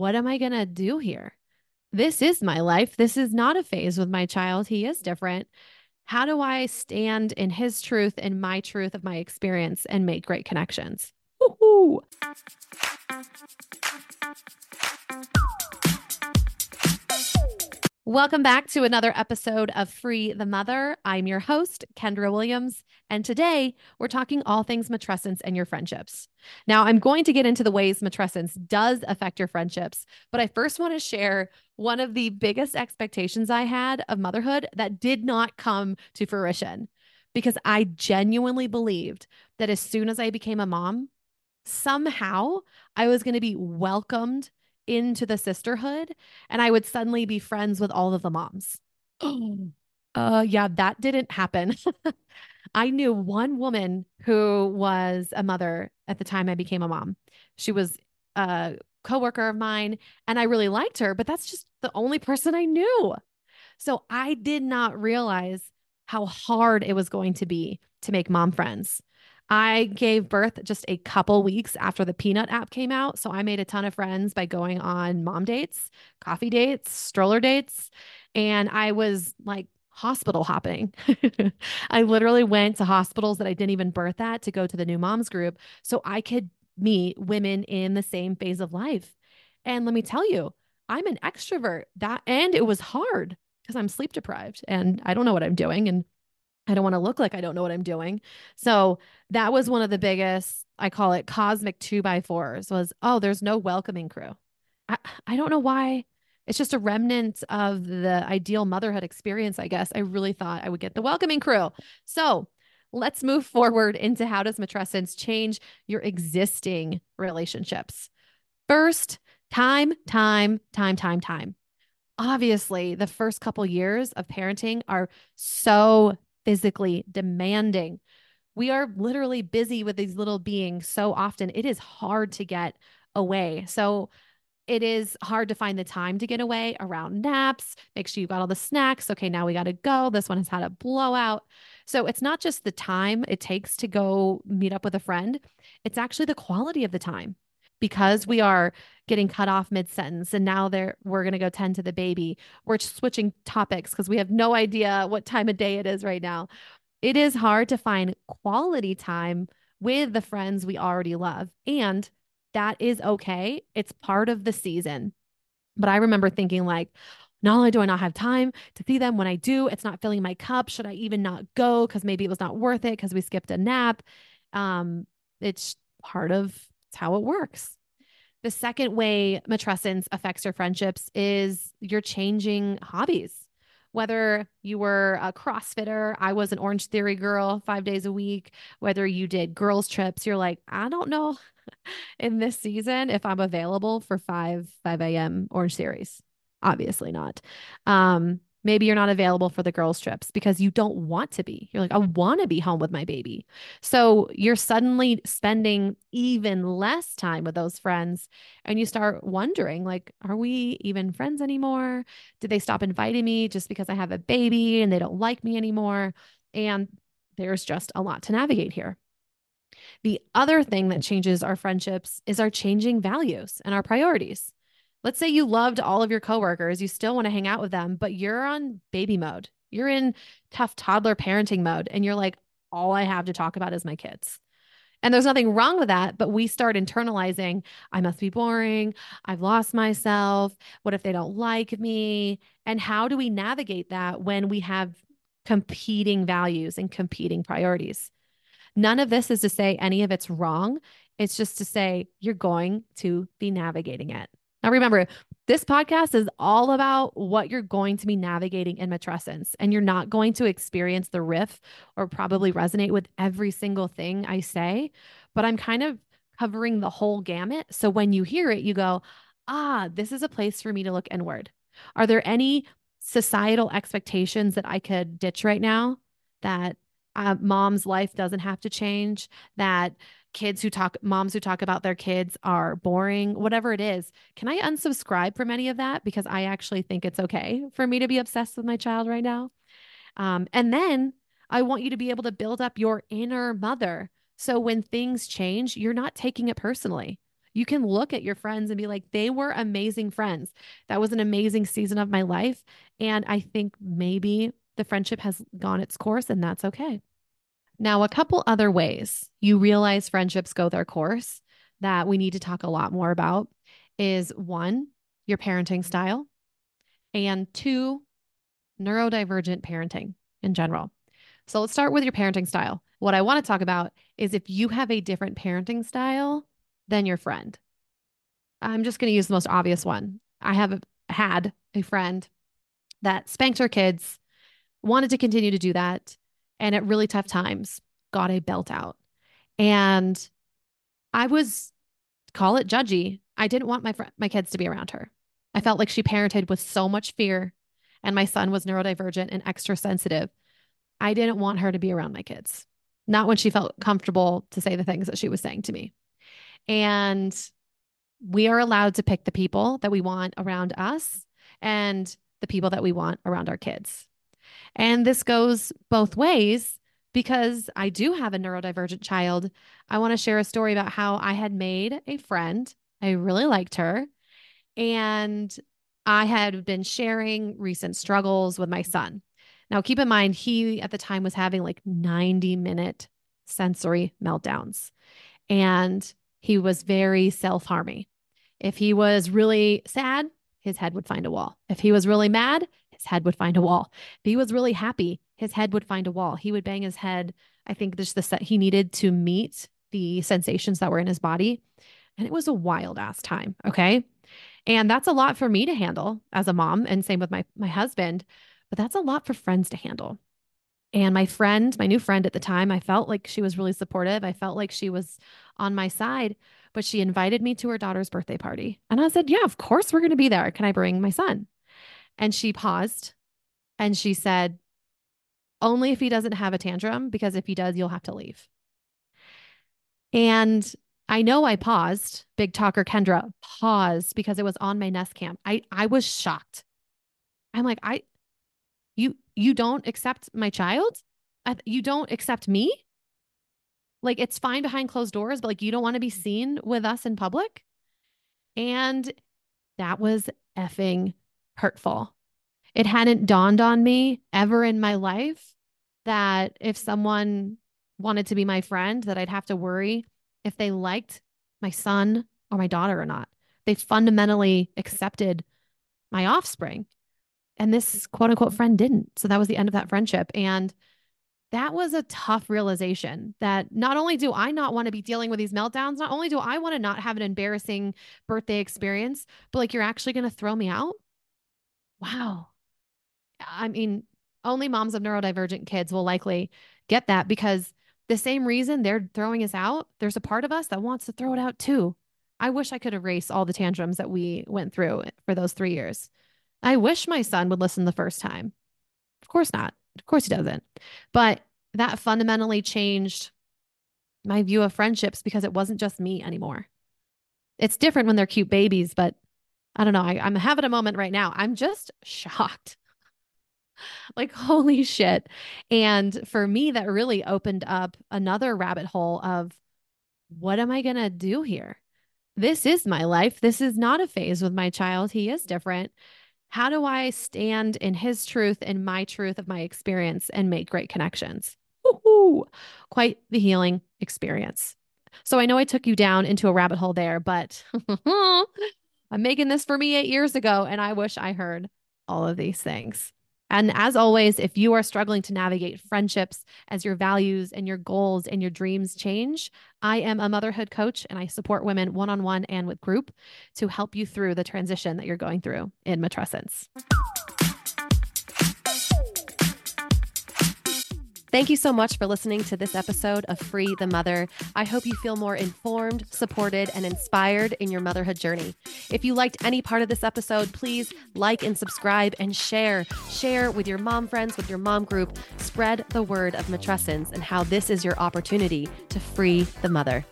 what am I going to do here? This is my life. This is not a phase with my child. He is different. How do I stand in his truth and my truth of my experience and make great connections? Woo-hoo. Welcome back to another episode of Free the Mother. I'm your host, Kendra Williams, and today we're talking all things matrescence and your friendships. Now, I'm going to get into the ways matrescence does affect your friendships, but I first want to share one of the biggest expectations I had of motherhood that did not come to fruition because I genuinely believed that as soon as I became a mom, somehow I was going to be welcomed into the sisterhood and I would suddenly be friends with all of the moms. uh yeah, that didn't happen. I knew one woman who was a mother at the time I became a mom. She was a coworker of mine and I really liked her, but that's just the only person I knew. So I did not realize how hard it was going to be to make mom friends. I gave birth just a couple weeks after the Peanut app came out. So I made a ton of friends by going on mom dates, coffee dates, stroller dates. And I was like hospital hopping. I literally went to hospitals that I didn't even birth at to go to the new moms group so I could meet women in the same phase of life. And let me tell you, I'm an extrovert. That and it was hard because I'm sleep deprived and I don't know what I'm doing and I don't want to look like I don't know what I'm doing. So that was one of the biggest, I call it cosmic two by fours was, oh, there's no welcoming crew. I, I don't know why. It's just a remnant of the ideal motherhood experience, I guess. I really thought I would get the welcoming crew. So let's move forward into how does matrescence change your existing relationships? First, time, time, time, time, time. Obviously, the first couple years of parenting are so physically demanding. We are literally busy with these little beings so often. It is hard to get away. So, it is hard to find the time to get away around naps. Make sure you got all the snacks. Okay, now we got to go. This one has had a blowout. So it's not just the time it takes to go meet up with a friend, it's actually the quality of the time because we are getting cut off mid sentence and now they're we're going to go tend to the baby we're switching topics because we have no idea what time of day it is right now it is hard to find quality time with the friends we already love and that is okay it's part of the season but i remember thinking like not only do I not have time to see them when I do, it's not filling my cup. Should I even not go? Because maybe it was not worth it because we skipped a nap. Um, it's part of how it works. The second way matrescence affects your friendships is you're changing hobbies. Whether you were a CrossFitter, I was an Orange Theory girl five days a week, whether you did girls' trips, you're like, I don't know in this season if I'm available for 5 5 a.m. Orange Theories. Obviously not. Um, Maybe you're not available for the girls' trips because you don't want to be. You're like, I want to be home with my baby. So you're suddenly spending even less time with those friends. And you start wondering, like, are we even friends anymore? Did they stop inviting me just because I have a baby and they don't like me anymore? And there's just a lot to navigate here. The other thing that changes our friendships is our changing values and our priorities. Let's say you loved all of your coworkers, you still want to hang out with them, but you're on baby mode. You're in tough toddler parenting mode, and you're like, all I have to talk about is my kids. And there's nothing wrong with that, but we start internalizing, I must be boring. I've lost myself. What if they don't like me? And how do we navigate that when we have competing values and competing priorities? None of this is to say any of it's wrong. It's just to say you're going to be navigating it. Now, remember, this podcast is all about what you're going to be navigating in matrescence, and you're not going to experience the riff or probably resonate with every single thing I say, but I'm kind of covering the whole gamut. So when you hear it, you go, ah, this is a place for me to look inward. Are there any societal expectations that I could ditch right now that uh, mom's life doesn't have to change, that kids who talk moms who talk about their kids are boring whatever it is can i unsubscribe from any of that because i actually think it's okay for me to be obsessed with my child right now um, and then i want you to be able to build up your inner mother so when things change you're not taking it personally You can look at your friends and be like, they were amazing friends. That was an amazing season of my life. And I think maybe the friendship has gone its course, and that's okay. Now, a couple other ways you realize friendships go their course that we need to talk a lot more about is one, your parenting style, and two, neurodivergent parenting in general. So let's start with your parenting style. What I want to talk about is if you have a different parenting style than your friend. I'm just going to use the most obvious one. I have had a friend that spanked her kids, wanted to continue to do that, and at really tough times got a belt out. And I was call it judgy. I didn't want my fr- my kids to be around her. I felt like she parented with so much fear and my son was neurodivergent and extra sensitive. I didn't want her to be around my kids. Not when she felt comfortable to say the things that she was saying to me. And we are allowed to pick the people that we want around us and the people that we want around our kids. And this goes both ways because I do have a neurodivergent child. I want to share a story about how I had made a friend. I really liked her. And I had been sharing recent struggles with my son. Now, keep in mind, he at the time was having like 90 minute sensory meltdowns and he was very self harming. If he was really sad, his head would find a wall. If he was really mad, his head would find a wall. If he was really happy, his head would find a wall. He would bang his head. I think just the set he needed to meet the sensations that were in his body. And it was a wild ass time. Okay. And that's a lot for me to handle as a mom. And same with my, my husband, but that's a lot for friends to handle. And my friend, my new friend at the time, I felt like she was really supportive. I felt like she was on my side, but she invited me to her daughter's birthday party. And I said, Yeah, of course we're going to be there. Can I bring my son? And she paused and she said, Only if he doesn't have a tantrum, because if he does, you'll have to leave. And I know I paused, big talker Kendra paused because it was on my nest cam. I I was shocked. I'm like, I you you don't accept my child? You don't accept me? Like it's fine behind closed doors, but like you don't want to be seen with us in public? And that was effing hurtful. It hadn't dawned on me ever in my life that if someone wanted to be my friend that I'd have to worry if they liked my son or my daughter or not. They fundamentally accepted my offspring. And this quote unquote friend didn't. So that was the end of that friendship. And that was a tough realization that not only do I not want to be dealing with these meltdowns, not only do I want to not have an embarrassing birthday experience, but like you're actually going to throw me out. Wow. I mean, only moms of neurodivergent kids will likely get that because the same reason they're throwing us out, there's a part of us that wants to throw it out too. I wish I could erase all the tantrums that we went through for those three years. I wish my son would listen the first time. Of course not. Of course he doesn't. But that fundamentally changed my view of friendships because it wasn't just me anymore. It's different when they're cute babies, but I don't know. I, am having a moment right now. I'm just shocked like, holy shit. And for me, that really opened up another rabbit hole of what am I going to do here? This is my life. This is not a phase with my child. He is different. How do I stand in his truth and my truth of my experience and make great connections? Woo-hoo. Quite the healing experience. So I know I took you down into a rabbit hole there, but I'm making this for me eight years ago, and I wish I heard all of these things. And as always, if you are struggling to navigate friendships as your values and your goals and your dreams change, I am a motherhood coach and I support women one on one and with group to help you through the transition that you're going through in matrescence. Thank you so much for listening to this episode of Free the Mother. I hope you feel more informed, supported, and inspired in your motherhood journey. If you liked any part of this episode, please like and subscribe and share. Share with your mom friends, with your mom group. Spread the word of matrescence and how this is your opportunity to free the mother.